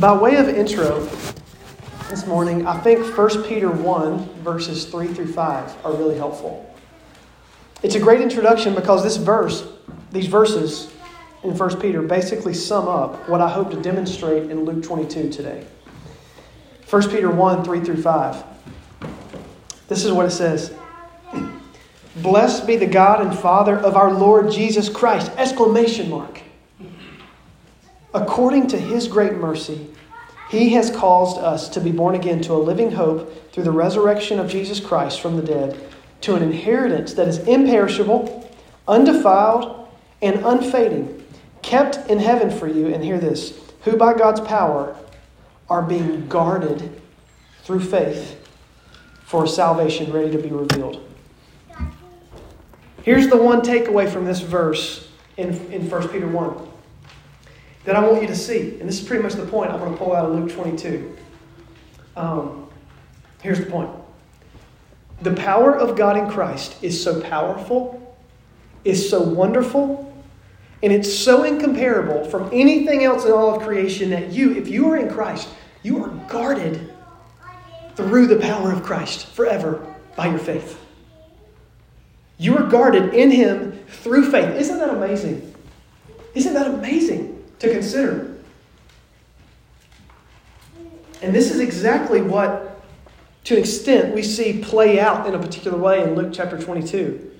By way of intro this morning, I think 1 Peter 1, verses 3 through 5 are really helpful. It's a great introduction because this verse, these verses in 1 Peter, basically sum up what I hope to demonstrate in Luke 22 today. 1 Peter 1, 3 through 5. This is what it says. Blessed be the God and Father of our Lord Jesus Christ! Exclamation mark. According to his great mercy, he has caused us to be born again to a living hope through the resurrection of Jesus Christ from the dead, to an inheritance that is imperishable, undefiled, and unfading, kept in heaven for you. And hear this who by God's power are being guarded through faith for salvation ready to be revealed. Here's the one takeaway from this verse in, in 1 Peter 1 that I want you to see. And this is pretty much the point I'm going to pull out of Luke 22. Um, here's the point the power of God in Christ is so powerful, is so wonderful, and it's so incomparable from anything else in all of creation that you, if you are in Christ, you are guarded through the power of Christ forever by your faith. You are guarded in Him through faith. Isn't that amazing? Isn't that amazing? To consider. And this is exactly what, to an extent, we see play out in a particular way in Luke chapter 22.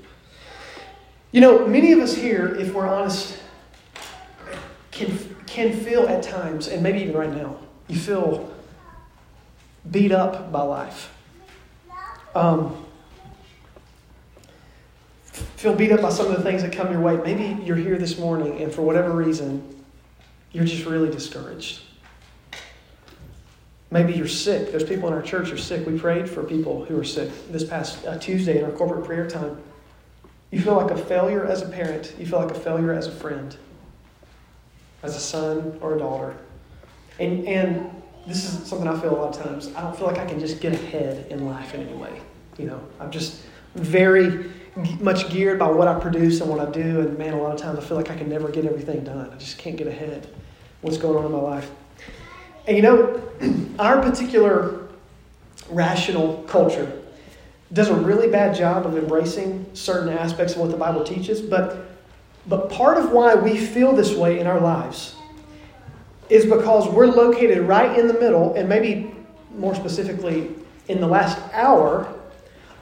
You know, many of us here, if we're honest, can, can feel at times, and maybe even right now, you feel beat up by life. Um, feel beat up by some of the things that come your way. Maybe you're here this morning, and for whatever reason, you're just really discouraged. Maybe you're sick. There's people in our church who are sick. We prayed for people who are sick this past uh, Tuesday in our corporate prayer time. You feel like a failure as a parent. You feel like a failure as a friend, as a son or a daughter. And, and this is something I feel a lot of times. I don't feel like I can just get ahead in life in any way. You know, I'm just very much geared by what I produce and what I do. And man, a lot of times I feel like I can never get everything done. I just can't get ahead. What's going on in my life? And you know, our particular rational culture does a really bad job of embracing certain aspects of what the Bible teaches, but but part of why we feel this way in our lives is because we're located right in the middle, and maybe more specifically in the last hour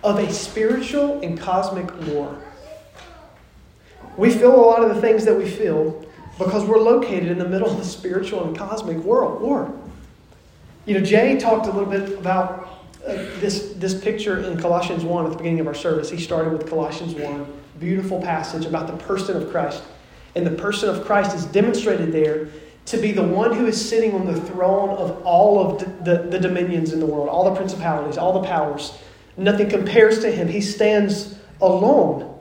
of a spiritual and cosmic war. We feel a lot of the things that we feel because we're located in the middle of the spiritual and cosmic world war. You know, Jay talked a little bit about uh, this, this picture in Colossians 1 at the beginning of our service. He started with Colossians 1, beautiful passage about the person of Christ. And the person of Christ is demonstrated there to be the one who is sitting on the throne of all of the, the, the dominions in the world, all the principalities, all the powers. Nothing compares to him. He stands alone.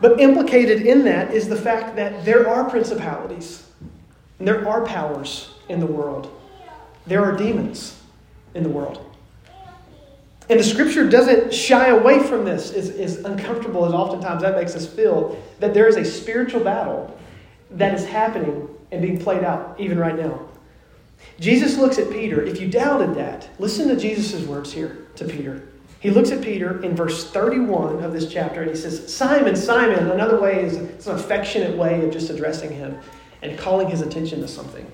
But implicated in that is the fact that there are principalities, and there are powers in the world, there are demons in the world. And the scripture doesn't shy away from this, as, as uncomfortable as oftentimes that makes us feel, that there is a spiritual battle that is happening and being played out even right now. Jesus looks at Peter. If you doubted that, listen to Jesus' words here to Peter. He looks at Peter in verse 31 of this chapter and he says, Simon, Simon. Another way is it's an affectionate way of just addressing him and calling his attention to something.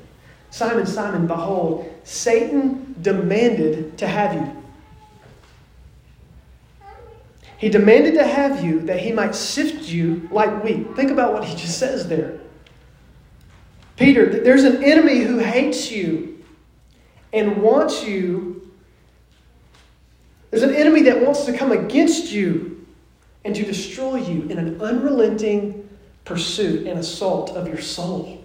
Simon, Simon, behold, Satan demanded to have you. He demanded to have you that he might sift you like wheat. Think about what he just says there. Peter, there's an enemy who hates you and wants you. There's an enemy that wants to come against you and to destroy you in an unrelenting pursuit and assault of your soul.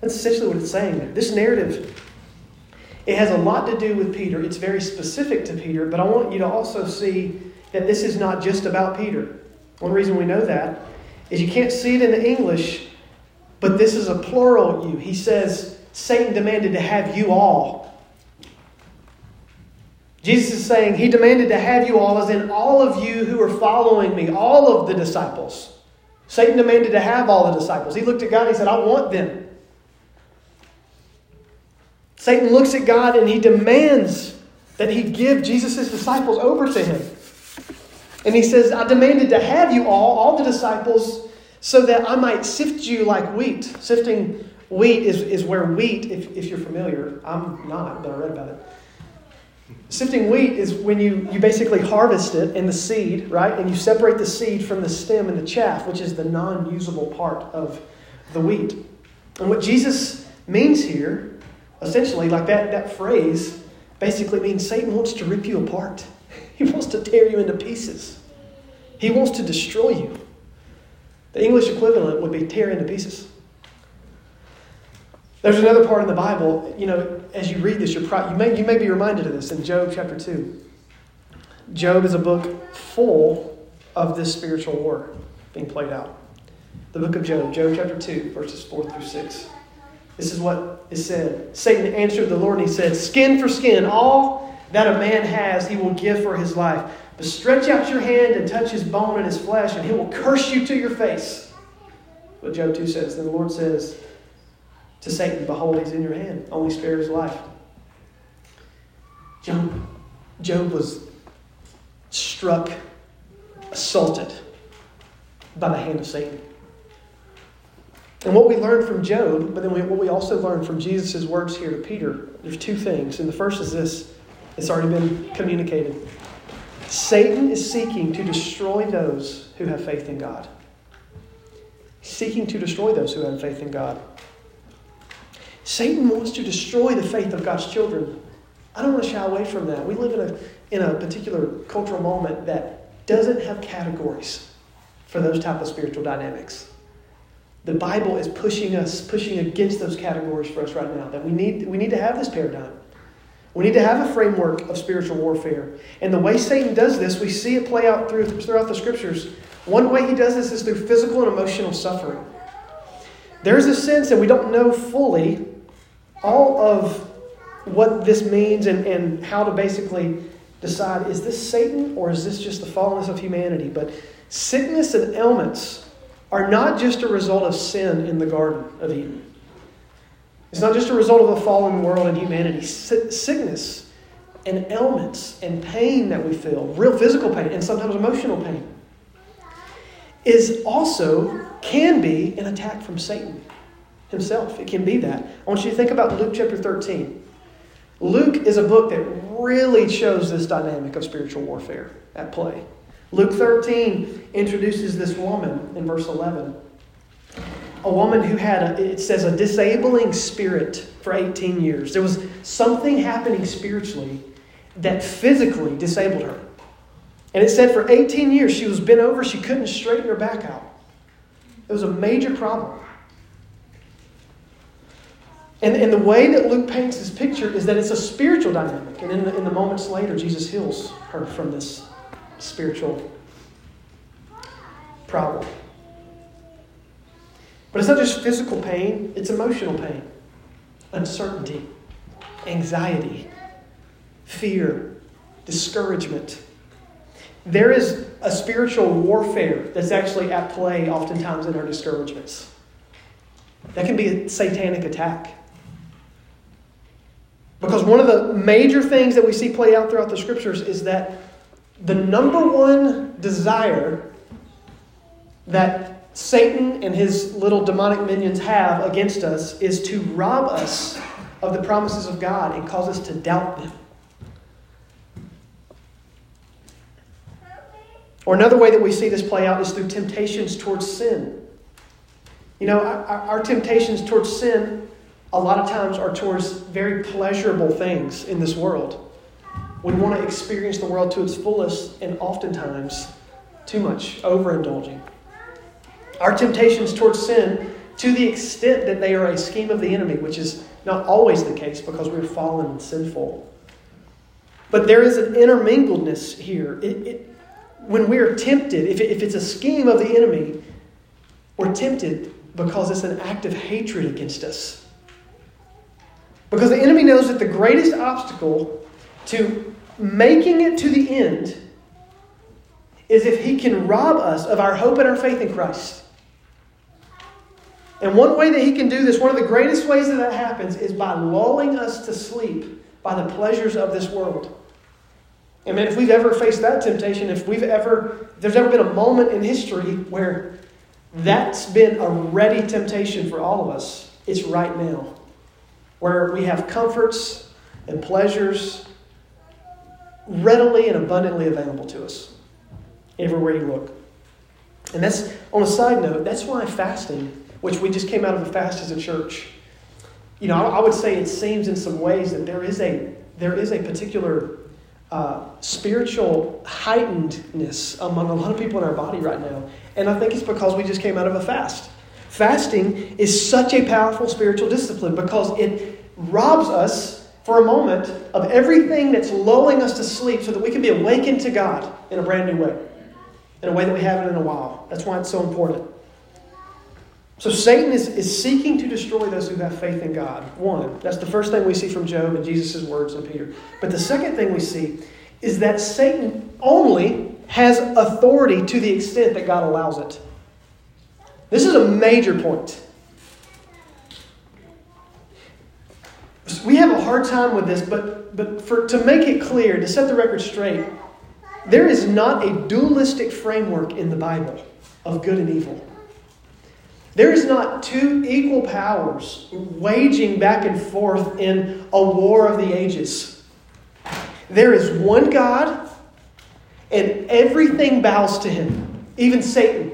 That's essentially what it's saying. This narrative, it has a lot to do with Peter. It's very specific to Peter, but I want you to also see that this is not just about Peter. One reason we know that is you can't see it in the English but this is a plural you. He says, Satan demanded to have you all. Jesus is saying he demanded to have you all, as in all of you who are following me, all of the disciples. Satan demanded to have all the disciples. He looked at God and he said, I want them. Satan looks at God and he demands that he give Jesus' disciples over to him. And he says, I demanded to have you all, all the disciples, so that I might sift you like wheat. Sifting wheat is, is where wheat, if, if you're familiar, I'm not, but I read about it. Sifting wheat is when you, you basically harvest it in the seed, right? And you separate the seed from the stem and the chaff, which is the non usable part of the wheat. And what Jesus means here, essentially, like that, that phrase, basically means Satan wants to rip you apart. He wants to tear you into pieces. He wants to destroy you. The English equivalent would be tear into pieces. There's another part in the Bible, you know, as you read this, you're pro- you, may, you may be reminded of this in Job chapter 2. Job is a book full of this spiritual war being played out. The book of Job, Job chapter 2, verses 4 through 6. This is what is said. Satan answered the Lord and he said, Skin for skin, all that a man has, he will give for his life. But stretch out your hand and touch his bone and his flesh, and he will curse you to your face. But Job 2 says. Then the Lord says to Satan, Behold, he's in your hand. Only spare his life. Job, Job was struck, assaulted by the hand of Satan. And what we learn from Job, but then we, what we also learn from Jesus' words here to Peter, there's two things. And the first is this it's already been communicated. Satan is seeking to destroy those who have faith in God. Seeking to destroy those who have faith in God. Satan wants to destroy the faith of God's children. I don't want to shy away from that. We live in a, in a particular cultural moment that doesn't have categories for those type of spiritual dynamics. The Bible is pushing us, pushing against those categories for us right now. That we need, we need to have this paradigm. We need to have a framework of spiritual warfare. And the way Satan does this, we see it play out through, throughout the scriptures. One way he does this is through physical and emotional suffering. There's a sense that we don't know fully all of what this means and, and how to basically decide is this Satan or is this just the fallenness of humanity? But sickness and ailments are not just a result of sin in the Garden of Eden. It's not just a result of the fallen world and humanity. Sickness and ailments and pain that we feel, real physical pain and sometimes emotional pain, is also, can be, an attack from Satan himself. It can be that. I want you to think about Luke chapter 13. Luke is a book that really shows this dynamic of spiritual warfare at play. Luke 13 introduces this woman in verse 11. A woman who had, a, it says, a disabling spirit for 18 years. There was something happening spiritually that physically disabled her. And it said for 18 years she was bent over, she couldn't straighten her back out. It was a major problem. And, and the way that Luke paints this picture is that it's a spiritual dynamic. And in the, in the moments later, Jesus heals her from this spiritual problem. But it's not just physical pain, it's emotional pain, uncertainty, anxiety, fear, discouragement. There is a spiritual warfare that's actually at play oftentimes in our discouragements. That can be a satanic attack. Because one of the major things that we see play out throughout the scriptures is that the number one desire that Satan and his little demonic minions have against us is to rob us of the promises of God and cause us to doubt them. Or another way that we see this play out is through temptations towards sin. You know, our, temptations towards sin a lot of times are towards very pleasurable things in this world. We want to experience the world to its fullest, and oftentimes too much, overindulging. Our temptations towards sin, to the extent that they are a scheme of the enemy, which is not always the case because we're fallen and sinful. But there is an intermingledness here. It, it, when we're tempted, if, it, if it's a scheme of the enemy, we're tempted because it's an act of hatred against us. Because the enemy knows that the greatest obstacle to making it to the end is if he can rob us of our hope and our faith in Christ. And one way that he can do this, one of the greatest ways that that happens, is by lulling us to sleep by the pleasures of this world. And man, if we've ever faced that temptation, if we've ever, if there's ever been a moment in history where that's been a ready temptation for all of us, it's right now. Where we have comforts and pleasures readily and abundantly available to us everywhere you look. And that's, on a side note, that's why fasting, which we just came out of a fast as a church, you know, I, would say it seems in some ways that there is a, there is a particular uh, spiritual heightenedness among a lot of people in our body right now. And I think it's because we just came out of a fast. Fasting is such a powerful spiritual discipline because it robs us for a moment of everything that's lulling us to sleep so that we can be awakened to God in a brand new way, in a way that we haven't in a while. That's why it's so important. So Satan is, is seeking to destroy those who have faith in God. One, that's the first thing we see from Job and Jesus' words in Peter. But the second thing we see is that Satan only has authority to the extent that God allows it. This is a major point. we have a hard time with this, but, but for, to make it clear, to set the record straight, there is not a dualistic framework in the Bible of good and evil. There is not two equal powers waging back and forth in a war of the ages. There is one God, and everything bows to him, even Satan.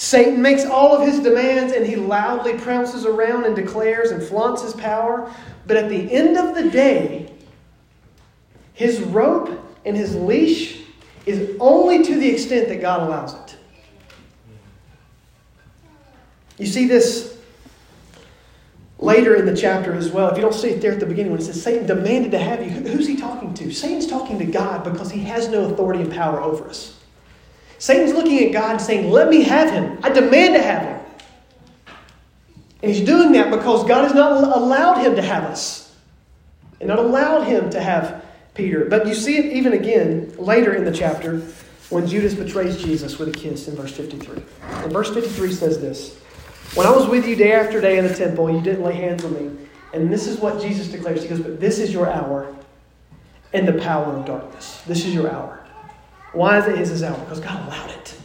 Satan makes all of his demands and he loudly prounces around and declares and flaunts his power. But at the end of the day, his rope and his leash is only to the extent that God allows it. You see this later in the chapter as well. If you don't see it there at the beginning when it says Satan demanded to have you, who's he talking to? Satan's talking to God because he has no authority and power over us. Satan's looking at God and saying, Let me have him. I demand to have him. And he's doing that because God has not allowed him to have us and not allowed him to have Peter. But you see it even again later in the chapter when Judas betrays Jesus with a kiss in verse 53. And verse 53 says this When I was with you day after day in the temple, you didn't lay hands on me. And this is what Jesus declares. He goes, But this is your hour and the power of darkness. This is your hour. Why is it his hour? Because God allowed it.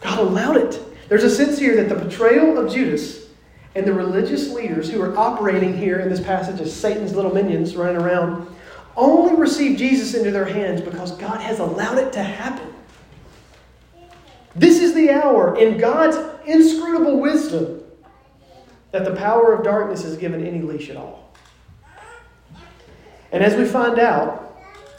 God allowed it. There's a sense here that the betrayal of Judas and the religious leaders who are operating here in this passage as Satan's little minions running around only received Jesus into their hands because God has allowed it to happen. This is the hour in God's inscrutable wisdom that the power of darkness is given any leash at all. And as we find out,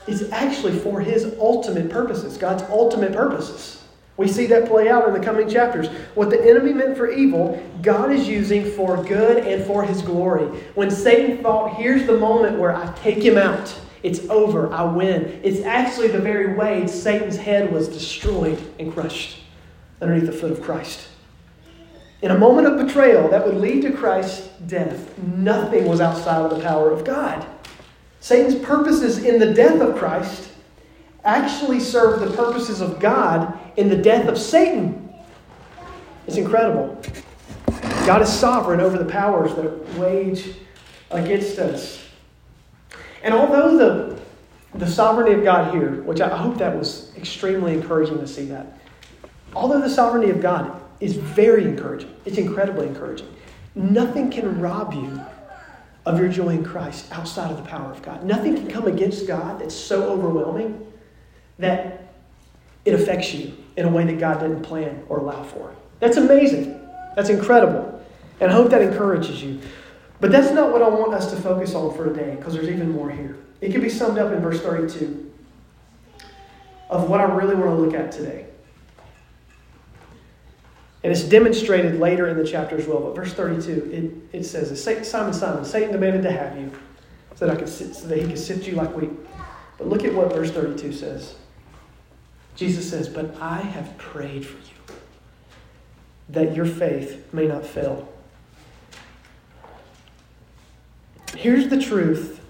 is actually for his ultimate purposes, God's ultimate purposes. We see that play out in the coming chapters. What the enemy meant for evil, God is using for good and for his glory. When Satan thought, here's the moment where I take him out, it's over, I win. It's actually the very way Satan's head was destroyed and crushed underneath the foot of Christ. In a moment of betrayal that would lead to Christ's death, nothing was outside of the power of God. Satan's purposes in the death of Christ actually serve the purposes of God in the death of Satan. It's incredible. God is sovereign over the powers that wage against us. And although the, the sovereignty of God here, which I hope that was extremely encouraging to see that, although the sovereignty of God is very encouraging, it's incredibly encouraging, nothing can rob you of your joy in Christ outside of the power of God. Nothing can come against God that's so overwhelming that it affects you in a way that God didn't plan or allow for. That's amazing. That's incredible. And I hope that encourages you. But that's not what I want us to focus on for today, because there's even more here. It can be summed up in verse 32 of what I really want to look at today. And it's demonstrated later in the chapter as well. But verse 32, it, it says, Simon, Simon, Satan demanded to have you so that, I could sit, so that he could sift you like wheat. But look at what verse 32 says. Jesus says, But I have prayed for you that your faith may not fail. Here's the truth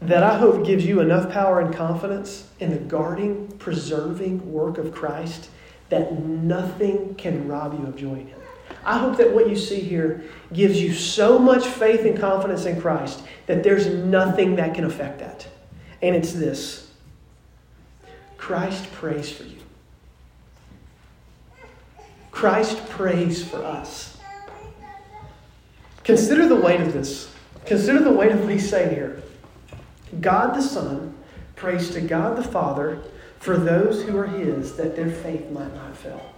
that I hope gives you enough power and confidence in the guarding, preserving work of Christ that nothing can rob you of joy in Him. I hope that what you see here gives you so much faith and confidence in Christ that there's nothing that can affect that. And it's this Christ prays for you. Christ prays for us. Consider the weight of this. Consider the weight of what he's saying here. God the Son prays to God the Father for those who are his that their faith might not fail.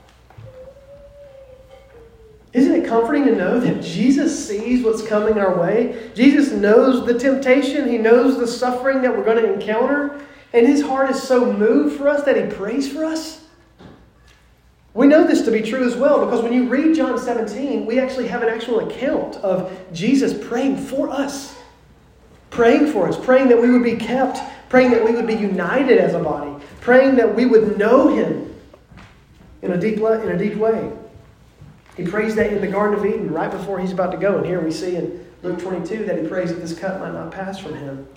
Isn't it comforting to know that Jesus sees what's coming our way? Jesus knows the temptation, He knows the suffering that we're going to encounter, and His heart is so moved for us that He prays for us. We know this to be true as well because when you read John 17, we actually have an actual account of Jesus praying for us. Praying for us, praying that we would be kept, praying that we would be united as a body, praying that we would know Him in a deep, in a deep way. He prays that in the Garden of Eden right before he's about to go. And here we see in Luke 22 that he prays that this cup might not pass from him.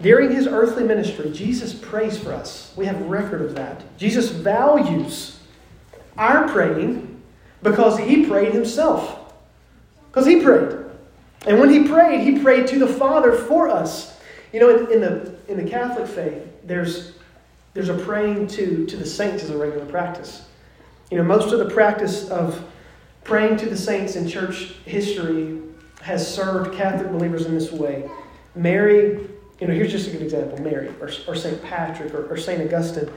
During his earthly ministry, Jesus prays for us. We have record of that. Jesus values our praying because he prayed himself. Because he prayed. And when he prayed, he prayed to the Father for us. You know, in, in, the, in the Catholic faith, there's, there's a praying to, to the saints as a regular practice. You know, most of the practice of praying to the saints in church history has served Catholic believers in this way. Mary, you know, here's just a good example Mary or, or St. Patrick or, or St. Augustine.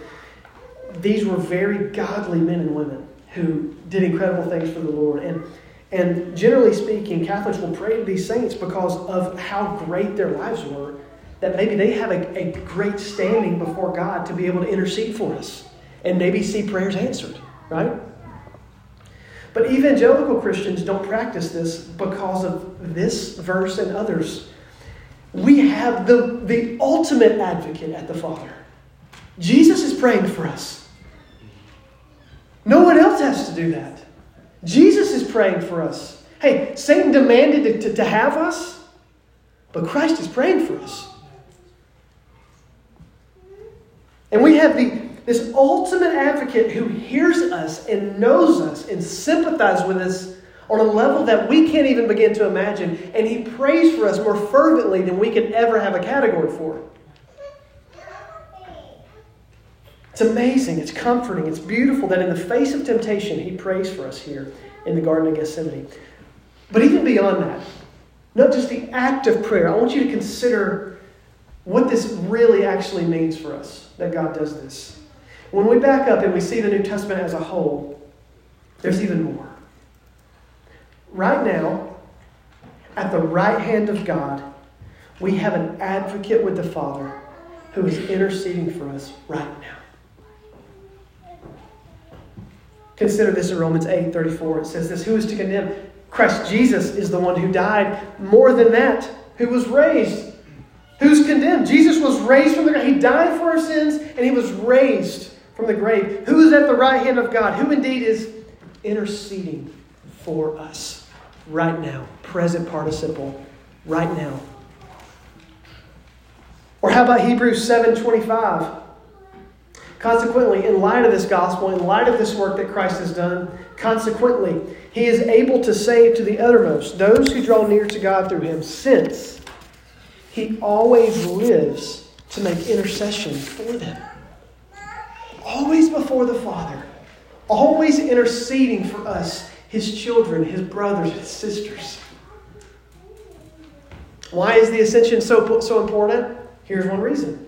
These were very godly men and women who did incredible things for the Lord. And, and generally speaking, Catholics will pray to these saints because of how great their lives were, that maybe they have a, a great standing before God to be able to intercede for us and maybe see prayers answered right? But evangelical Christians don't practice this because of this verse and others. We have the, the ultimate advocate at the Father. Jesus is praying for us. No one else has to do that. Jesus is praying for us. Hey, Satan demanded to, to, to have us, but Christ is praying for us. And we have the this ultimate advocate who hears us and knows us and sympathizes with us on a level that we can't even begin to imagine. And he prays for us more fervently than we could ever have a category for. It's amazing, it's comforting, it's beautiful that in the face of temptation, he prays for us here in the Garden of Gethsemane. But even beyond that, not just the act of prayer, I want you to consider what this really actually means for us that God does this. When we back up and we see the New Testament as a whole, there's even more. Right now, at the right hand of God, we have an advocate with the Father who is interceding for us right now. Consider this in Romans 8 34. It says this Who is to condemn? Christ Jesus is the one who died. More than that, who was raised. Who's condemned? Jesus was raised from the grave. He died for our sins and he was raised from the grave, who is at the right hand of God, who indeed is interceding for us right now. Present participle, right now. Or how about Hebrews 7:25? Consequently, in light of this gospel, in light of this work that Christ has done, consequently, he is able to save to the uttermost those who draw near to God through him, since he always lives to make intercession for them always before the Father, always interceding for us, his children, his brothers, his sisters. Why is the ascension so, so important? Here's one reason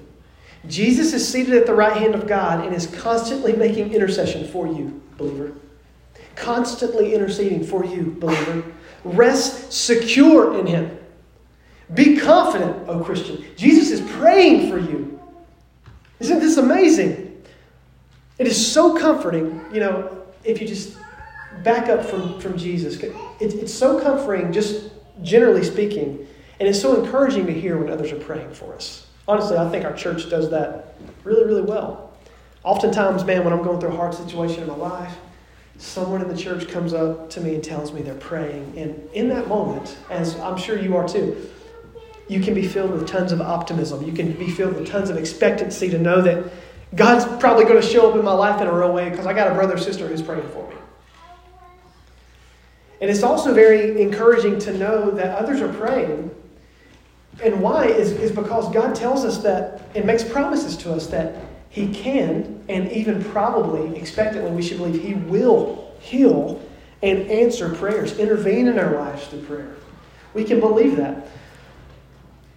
Jesus is seated at the right hand of God and is constantly making intercession for you, believer. Constantly interceding for you, believer. Rest secure in him. Be confident, O Christian. Jesus is praying for you. Isn't this amazing? It is so comforting, you know, if you just back up from, from Jesus. It, it's so comforting, just generally speaking, and it's so encouraging to hear when others are praying for us. Honestly, I think our church does that really, really well. Oftentimes, man, when I'm going through a hard situation in my life, someone in the church comes up to me and tells me they're praying. And in that moment, as I'm sure you are too, you can be filled with tons of optimism. You can be filled with tons of expectancy to know that God's probably going to show up in my life in a real way because I got a brother or sister who's praying for me. And it's also very encouraging to know that others are praying. And why is, is because God tells us that and makes promises to us that He can and even probably, expectantly, we should believe He will heal and answer prayers, intervene in our lives through prayer. We can believe that.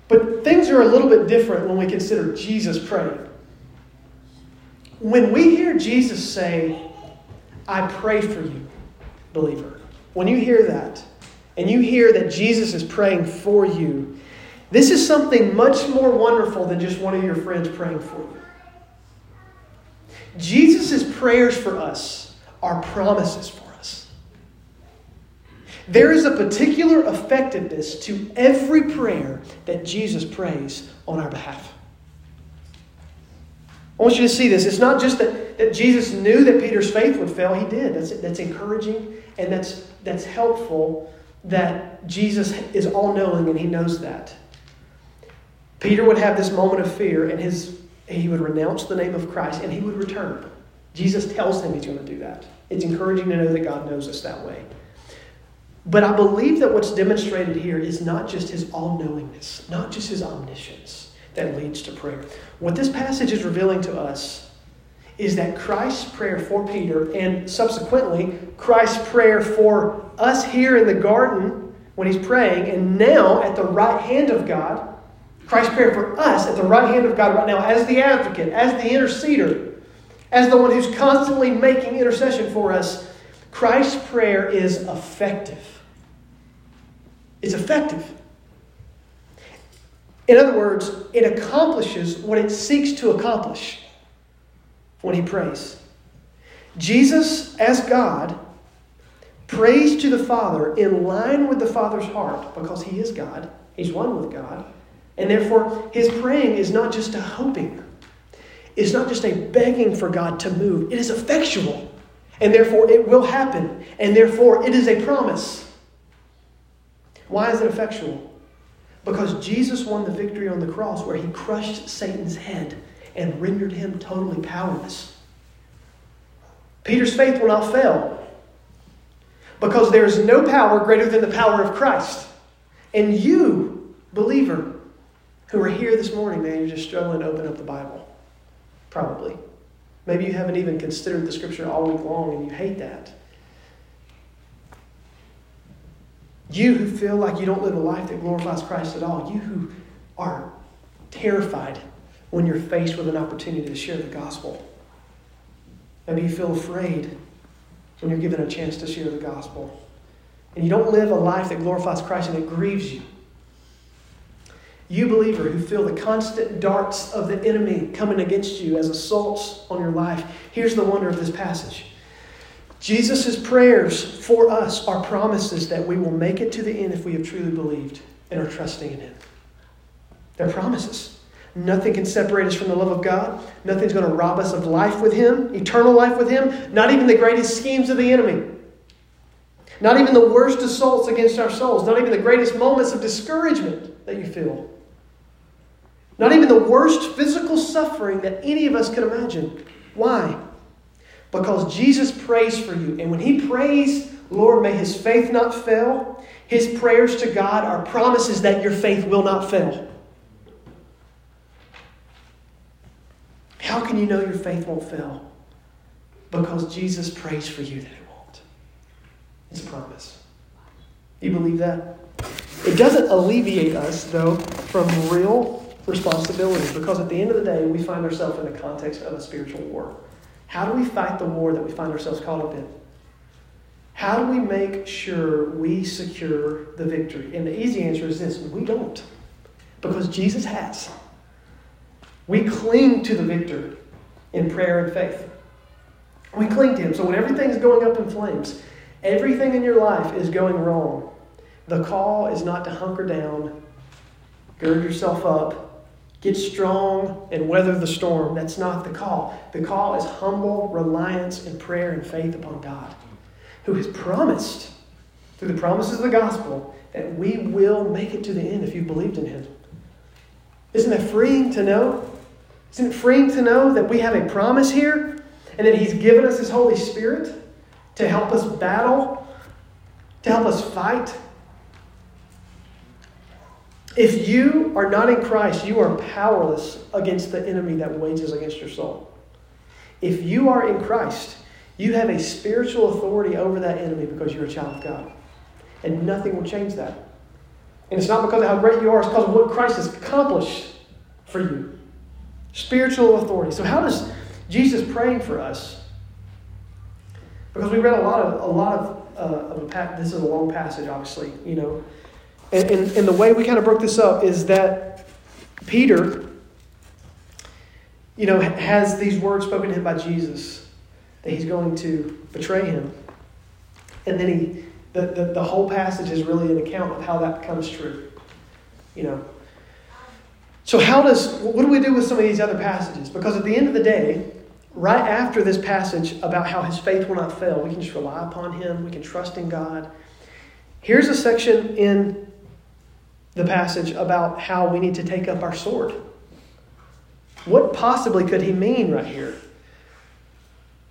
But things are a little bit different when we consider Jesus praying. When we hear Jesus say, I pray for you, believer, when you hear that, and you hear that Jesus is praying for you, this is something much more wonderful than just one of your friends praying for you. Jesus' prayers for us are promises for us. There is a particular effectiveness to every prayer that Jesus prays on our behalf. I want you to see this. It's not just that, that Jesus knew that Peter's faith would fail, he did. That's, that's encouraging and that's, that's helpful that Jesus is all knowing and he knows that. Peter would have this moment of fear and his, he would renounce the name of Christ and he would return. Jesus tells him he's going to do that. It's encouraging to know that God knows us that way. But I believe that what's demonstrated here is not just his all knowingness, not just his omniscience that leads to prayer. What this passage is revealing to us is that Christ's prayer for Peter and subsequently Christ's prayer for us here in the garden when he's praying, and now at the right hand of God, Christ's prayer for us at the right hand of God right now as the advocate, as the interceder, as the one who's constantly making intercession for us. Christ's prayer is effective. It's effective. In other words, it accomplishes what it seeks to accomplish when he prays. Jesus, as God, prays to the Father in line with the Father's heart because he is God. He's one with God. And therefore, his praying is not just a hoping, it's not just a begging for God to move, it is effectual. And therefore, it will happen. And therefore, it is a promise. Why is it effectual? Because Jesus won the victory on the cross where he crushed Satan's head and rendered him totally powerless. Peter's faith will not fail because there is no power greater than the power of Christ. And you, believer, who are here this morning, man, you're just struggling to open up the Bible. Probably. Maybe you haven't even considered the scripture all week long and you hate that. You who feel like you don't live a life that glorifies Christ at all. You who are terrified when you're faced with an opportunity to share the gospel. Maybe you feel afraid when you're given a chance to share the gospel. And you don't live a life that glorifies Christ and it grieves you. You, believer, who feel the constant darts of the enemy coming against you as assaults on your life, here's the wonder of this passage. Jesus' prayers for us are promises that we will make it to the end if we have truly believed and are trusting in Him. They're promises. Nothing can separate us from the love of God. Nothing's going to rob us of life with Him, eternal life with Him. Not even the greatest schemes of the enemy. Not even the worst assaults against our souls. Not even the greatest moments of discouragement that you feel. Not even the worst physical suffering that any of us can imagine. Why? Because Jesus prays for you. And when he prays, Lord, may his faith not fail, his prayers to God are promises that your faith will not fail. How can you know your faith won't fail? Because Jesus prays for you that it won't. It's a promise. You believe that? It doesn't alleviate us, though, from real responsibility because at the end of the day, we find ourselves in the context of a spiritual war. How do we fight the war that we find ourselves caught up in? How do we make sure we secure the victory? And the easy answer is this we don't, because Jesus has. We cling to the victor in prayer and faith. We cling to Him. So when everything is going up in flames, everything in your life is going wrong, the call is not to hunker down, gird yourself up, Get strong and weather the storm. That's not the call. The call is humble reliance and prayer and faith upon God, who has promised, through the promises of the gospel, that we will make it to the end if you've believed in Him. Isn't that freeing to know? Isn't it freeing to know that we have a promise here and that He's given us His Holy Spirit to help us battle, to help us fight? If you are not in Christ, you are powerless against the enemy that wages against your soul. If you are in Christ, you have a spiritual authority over that enemy because you're a child of God. And nothing will change that. And it's not because of how great you are, it's because of what Christ has accomplished for you. Spiritual authority. So, how does Jesus praying for us? Because we read a lot of a lot of, uh, of a, this is a long passage, obviously, you know. And, and, and the way we kind of broke this up is that Peter, you know, has these words spoken to him by Jesus that he's going to betray him. And then he, the, the, the whole passage is really an account of how that becomes true. You know. So, how does, what do we do with some of these other passages? Because at the end of the day, right after this passage about how his faith will not fail, we can just rely upon him, we can trust in God. Here's a section in the passage about how we need to take up our sword. What possibly could he mean right here?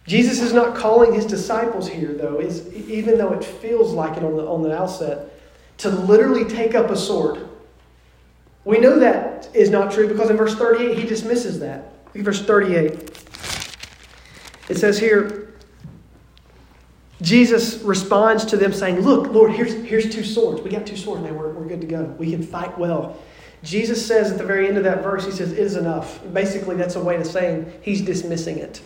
Jesus is not calling his disciples here, though, is, even though it feels like it on the, on the outset, to literally take up a sword. We know that is not true because in verse 38 he dismisses that. Look at verse 38. It says here, Jesus responds to them saying, Look, Lord, here's, here's two swords. We got two swords, man. We're, we're good to go. We can fight well. Jesus says at the very end of that verse, He says, It is enough. Basically, that's a way of saying He's dismissing it.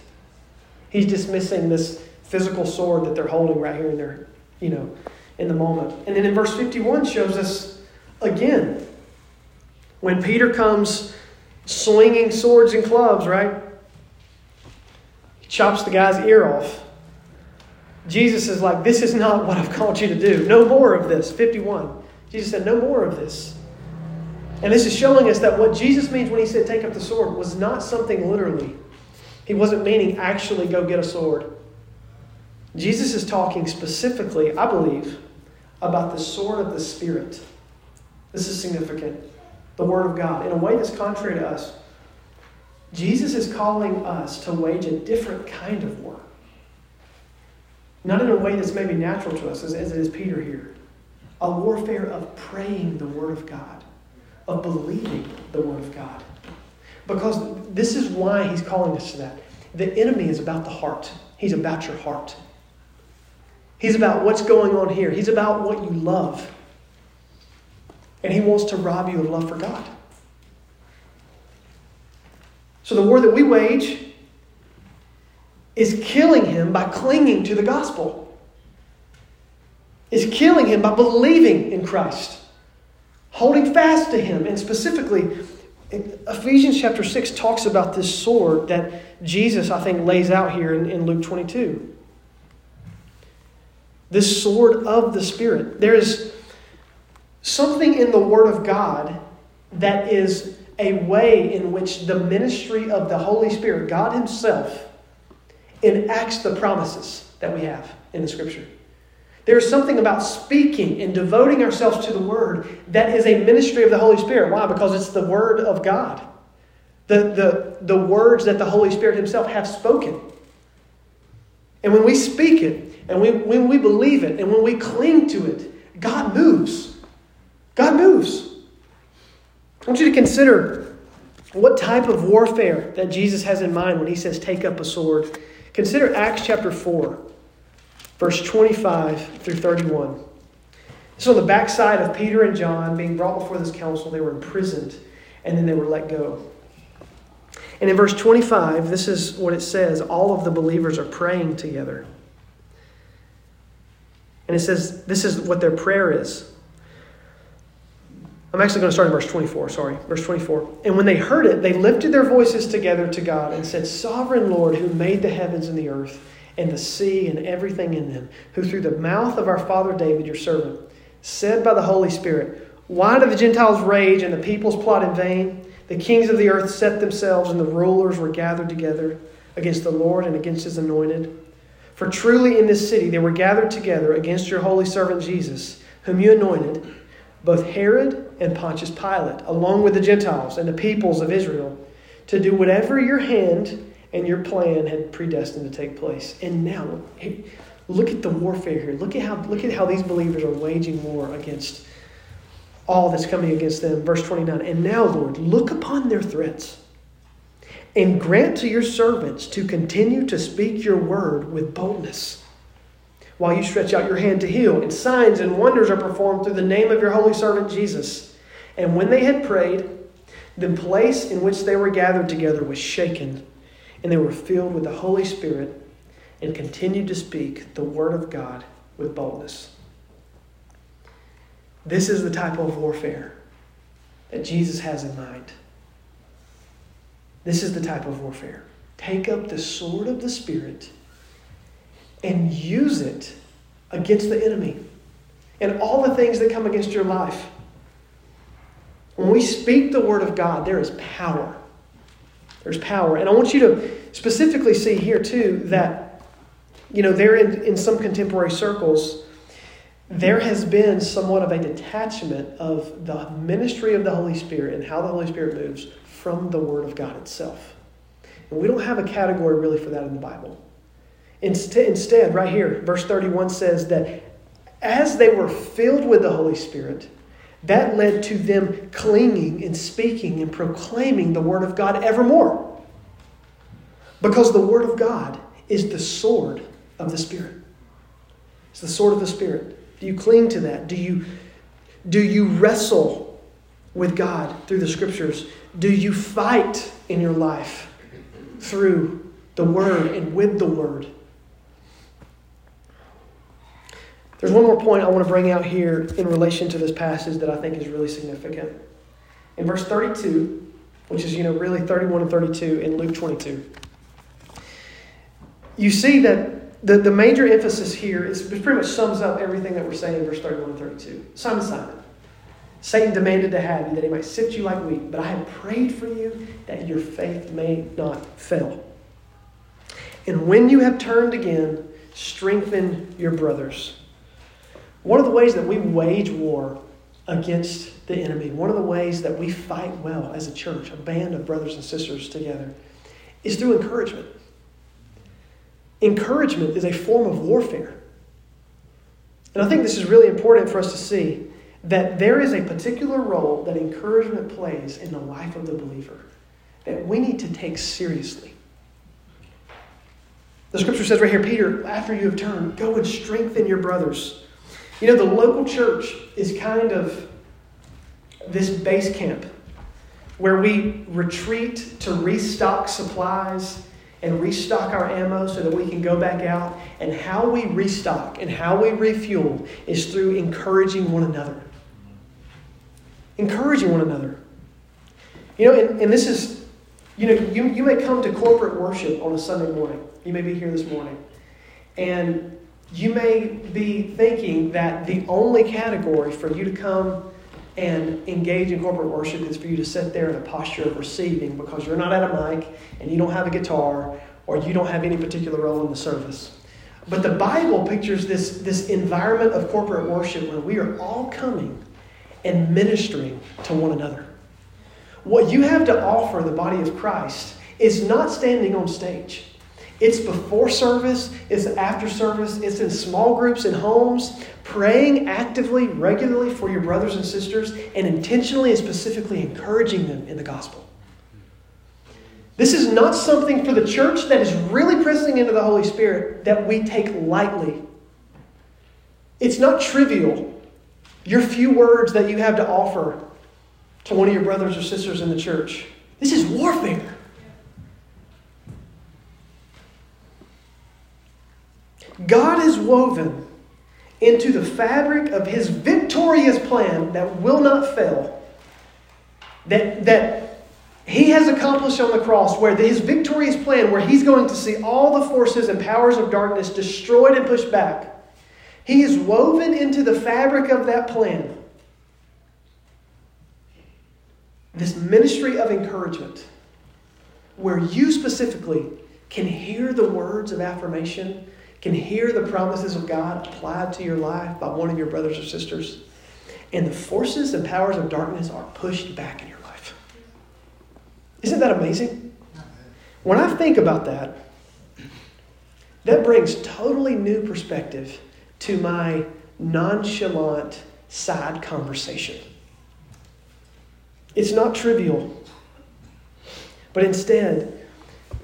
He's dismissing this physical sword that they're holding right here in their, you know, in the moment. And then in verse 51 shows us again when Peter comes swinging swords and clubs, right? He chops the guy's ear off. Jesus is like, This is not what I've called you to do. No more of this. 51. Jesus said, No more of this. And this is showing us that what Jesus means when he said, Take up the sword, was not something literally. He wasn't meaning actually go get a sword. Jesus is talking specifically, I believe, about the sword of the Spirit. This is significant. The Word of God. In a way that's contrary to us. Jesus is calling us to wage a different kind of war. Not in a way that's maybe natural to us, as, as it is Peter here. A warfare of praying the Word of God, of believing the Word of God. Because this is why he's calling us to that. The enemy is about the heart, he's about your heart. He's about what's going on here, he's about what you love. And he wants to rob you of love for God. So the war that we wage is killing him by clinging to the gospel, is killing him by believing in Christ, holding fast to him, and specifically Ephesians chapter 6 talks about this sword that Jesus, I think, lays out here in, in Luke 22. This sword of the Spirit. There is something in the Word of God that is a way in which the ministry of the Holy Spirit, God Himself, enacts the promises that we have in the Scripture. There's something about speaking and devoting ourselves to the Word that is a ministry of the Holy Spirit. Why? Because it's the Word of God. The, the, the words that the Holy Spirit Himself have spoken. And when we speak it, and we, when we believe it, and when we cling to it, God moves. God moves. I want you to consider what type of warfare that Jesus has in mind when He says, take up a sword. Consider Acts chapter 4 verse 25 through 31. This is on the backside of Peter and John being brought before this council. They were imprisoned and then they were let go. And in verse 25, this is what it says all of the believers are praying together. And it says, this is what their prayer is. I'm actually going to start in verse 24, sorry. Verse 24. And when they heard it, they lifted their voices together to God and said, Sovereign Lord, who made the heavens and the earth and the sea and everything in them, who through the mouth of our father David, your servant, said by the Holy Spirit, Why do the Gentiles rage and the peoples plot in vain? The kings of the earth set themselves, and the rulers were gathered together against the Lord and against his anointed. For truly in this city they were gathered together against your holy servant Jesus, whom you anointed, both Herod and Pontius Pilate, along with the Gentiles and the peoples of Israel to do whatever your hand and your plan had predestined to take place. And now, look at the warfare here. Look at how, look at how these believers are waging war against all that's coming against them. Verse 29 And now, Lord, look upon their threats and grant to your servants to continue to speak your word with boldness while you stretch out your hand to heal, and signs and wonders are performed through the name of your holy servant Jesus. And when they had prayed, the place in which they were gathered together was shaken, and they were filled with the Holy Spirit and continued to speak the word of God with boldness. This is the type of warfare that Jesus has in mind. This is the type of warfare. Take up the sword of the Spirit and use it against the enemy and all the things that come against your life. When we speak the word of God, there is power. There's power. And I want you to specifically see here, too, that, you know, there in, in some contemporary circles, there has been somewhat of a detachment of the ministry of the Holy Spirit and how the Holy Spirit moves from the Word of God itself. And we don't have a category really for that in the Bible. Instead, right here, verse 31 says that as they were filled with the Holy Spirit, that led to them clinging and speaking and proclaiming the Word of God evermore. Because the Word of God is the sword of the Spirit. It's the sword of the Spirit. Do you cling to that? Do you, do you wrestle with God through the Scriptures? Do you fight in your life through the Word and with the Word? There's one more point I want to bring out here in relation to this passage that I think is really significant. In verse 32, which is, you know, really 31 and 32 in Luke 22, you see that the, the major emphasis here is pretty much sums up everything that we're saying in verse 31 and 32. Simon, Simon, Satan demanded to have you that he might sift you like wheat, but I have prayed for you that your faith may not fail. And when you have turned again, strengthen your brothers. One of the ways that we wage war against the enemy, one of the ways that we fight well as a church, a band of brothers and sisters together, is through encouragement. Encouragement is a form of warfare. And I think this is really important for us to see that there is a particular role that encouragement plays in the life of the believer that we need to take seriously. The scripture says right here, Peter, after you have turned, go and strengthen your brothers. You know, the local church is kind of this base camp where we retreat to restock supplies and restock our ammo so that we can go back out. And how we restock and how we refuel is through encouraging one another. Encouraging one another. You know, and, and this is, you know, you, you may come to corporate worship on a Sunday morning. You may be here this morning. And you may be thinking that the only category for you to come and engage in corporate worship is for you to sit there in a posture of receiving because you're not at a mic and you don't have a guitar or you don't have any particular role in the service. But the Bible pictures this, this environment of corporate worship where we are all coming and ministering to one another. What you have to offer the body of Christ is not standing on stage. It's before service, it's after service, it's in small groups in homes, praying actively, regularly for your brothers and sisters, and intentionally and specifically encouraging them in the gospel. This is not something for the church that is really pressing into the Holy Spirit that we take lightly. It's not trivial, your few words that you have to offer to one of your brothers or sisters in the church. This is warfare. God is woven into the fabric of his victorious plan that will not fail, that, that he has accomplished on the cross, where his victorious plan, where he's going to see all the forces and powers of darkness destroyed and pushed back, he is woven into the fabric of that plan. This ministry of encouragement, where you specifically can hear the words of affirmation can hear the promises of God applied to your life by one of your brothers or sisters, and the forces and powers of darkness are pushed back in your life. Isn't that amazing? When I think about that, that brings totally new perspective to my nonchalant side conversation. It's not trivial, but instead,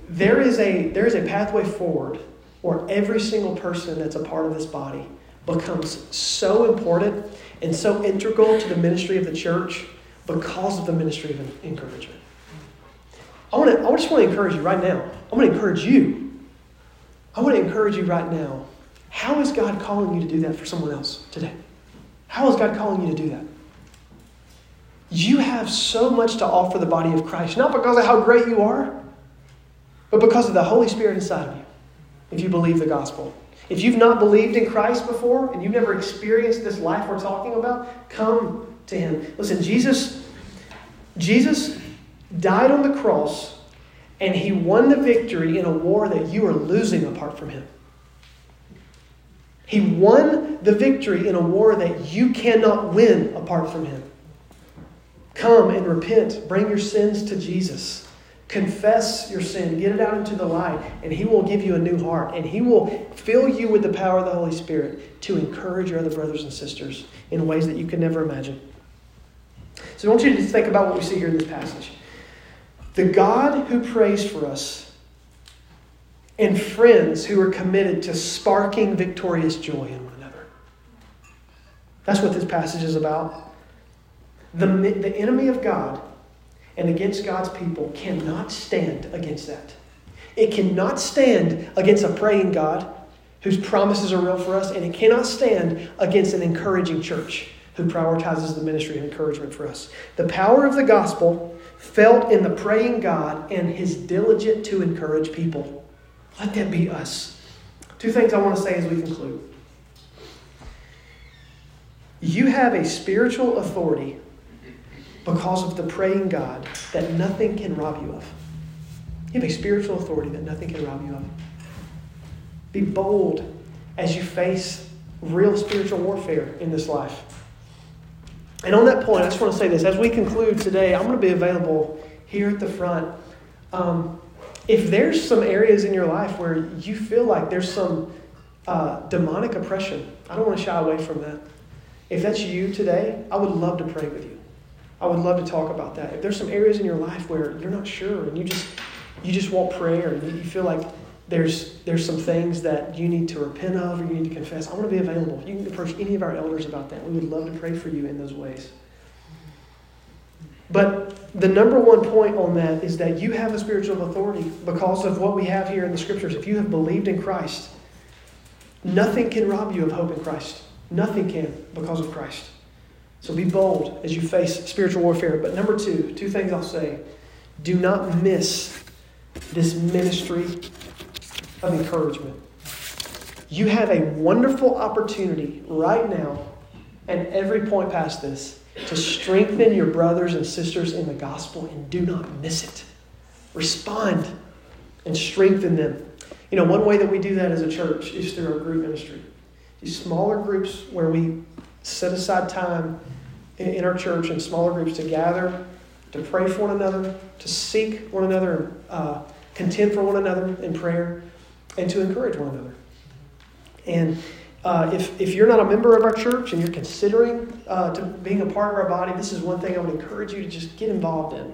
there is a, there is a pathway forward where every single person that's a part of this body becomes so important and so integral to the ministry of the church because of the ministry of encouragement. I, want to, I just want to encourage you right now. I want to encourage you. I want to encourage you right now. How is God calling you to do that for someone else today? How is God calling you to do that? You have so much to offer the body of Christ, not because of how great you are, but because of the Holy Spirit inside of you, if you believe the gospel. If you've not believed in Christ before and you've never experienced this life we're talking about, come to him. Listen, Jesus Jesus died on the cross and he won the victory in a war that you are losing apart from him. He won the victory in a war that you cannot win apart from him. Come and repent. Bring your sins to Jesus. Confess your sin. Get it out into the light, and He will give you a new heart. And He will fill you with the power of the Holy Spirit to encourage your other brothers and sisters in ways that you could never imagine. So I want you to think about what we see here in this passage. The God who prays for us and friends who are committed to sparking victorious joy in one another. That's what this passage is about. The, the enemy of God and against God's people cannot stand against that. It cannot stand against a praying God whose promises are real for us, and it cannot stand against an encouraging church who prioritizes the ministry of encouragement for us. The power of the gospel felt in the praying God and his diligent to encourage people. Let that be us. Two things I want to say as we conclude. You have a spiritual authority because of the praying God that nothing can rob you of. You have a spiritual authority that nothing can rob you of. Be bold as you face real spiritual warfare in this life. And on that point, I just want to say this. As we conclude today, I'm going to be available here at the front. Um, if there's some areas in your life where you feel like there's some uh, demonic oppression, I don't want to shy away from that. If that's you today, I would love to pray with you. I would love to talk about that. If there's some areas in your life where you're not sure and you just you just want prayer and you feel like there's there's some things that you need to repent of or you need to confess, I want to be available. You can approach any of our elders about that. We would love to pray for you in those ways. But the number one point on that is that you have a spiritual authority because of what we have here in the scriptures. If you have believed in Christ, nothing can rob you of hope in Christ. Nothing can because of Christ. So be bold as you face spiritual warfare. But number two, two things I'll say. Do not miss this ministry of encouragement. You have a wonderful opportunity right now, and every point past this, to strengthen your brothers and sisters in the gospel, and do not miss it. Respond and strengthen them. You know, one way that we do that as a church is through our group ministry. These smaller groups where we set aside time in our church in smaller groups to gather, to pray for one another, to seek one another, uh, contend for one another in prayer and to encourage one another. And uh, if, if you're not a member of our church and you're considering uh, to being a part of our body, this is one thing I would encourage you to just get involved in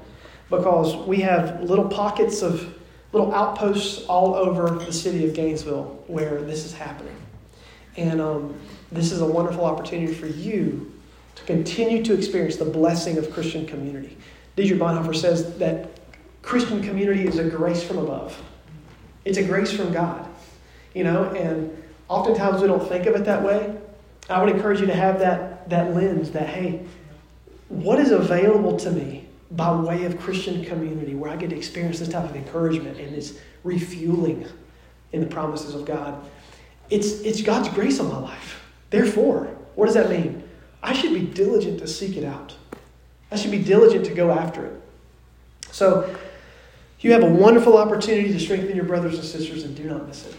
because we have little pockets of little outposts all over the city of Gainesville where this is happening. And um, this is a wonderful opportunity for you to continue to experience the blessing of Christian community. Dietrich Bonhoeffer says that Christian community is a grace from above. It's a grace from God, you know, and oftentimes we don't think of it that way. I would encourage you to have that, that lens that, hey, what is available to me by way of Christian community where I get to experience this type of encouragement and this refueling in the promises of God? It's, it's God's grace on my life. Therefore, what does that mean? I should be diligent to seek it out. I should be diligent to go after it. So, you have a wonderful opportunity to strengthen your brothers and sisters, and do not miss it.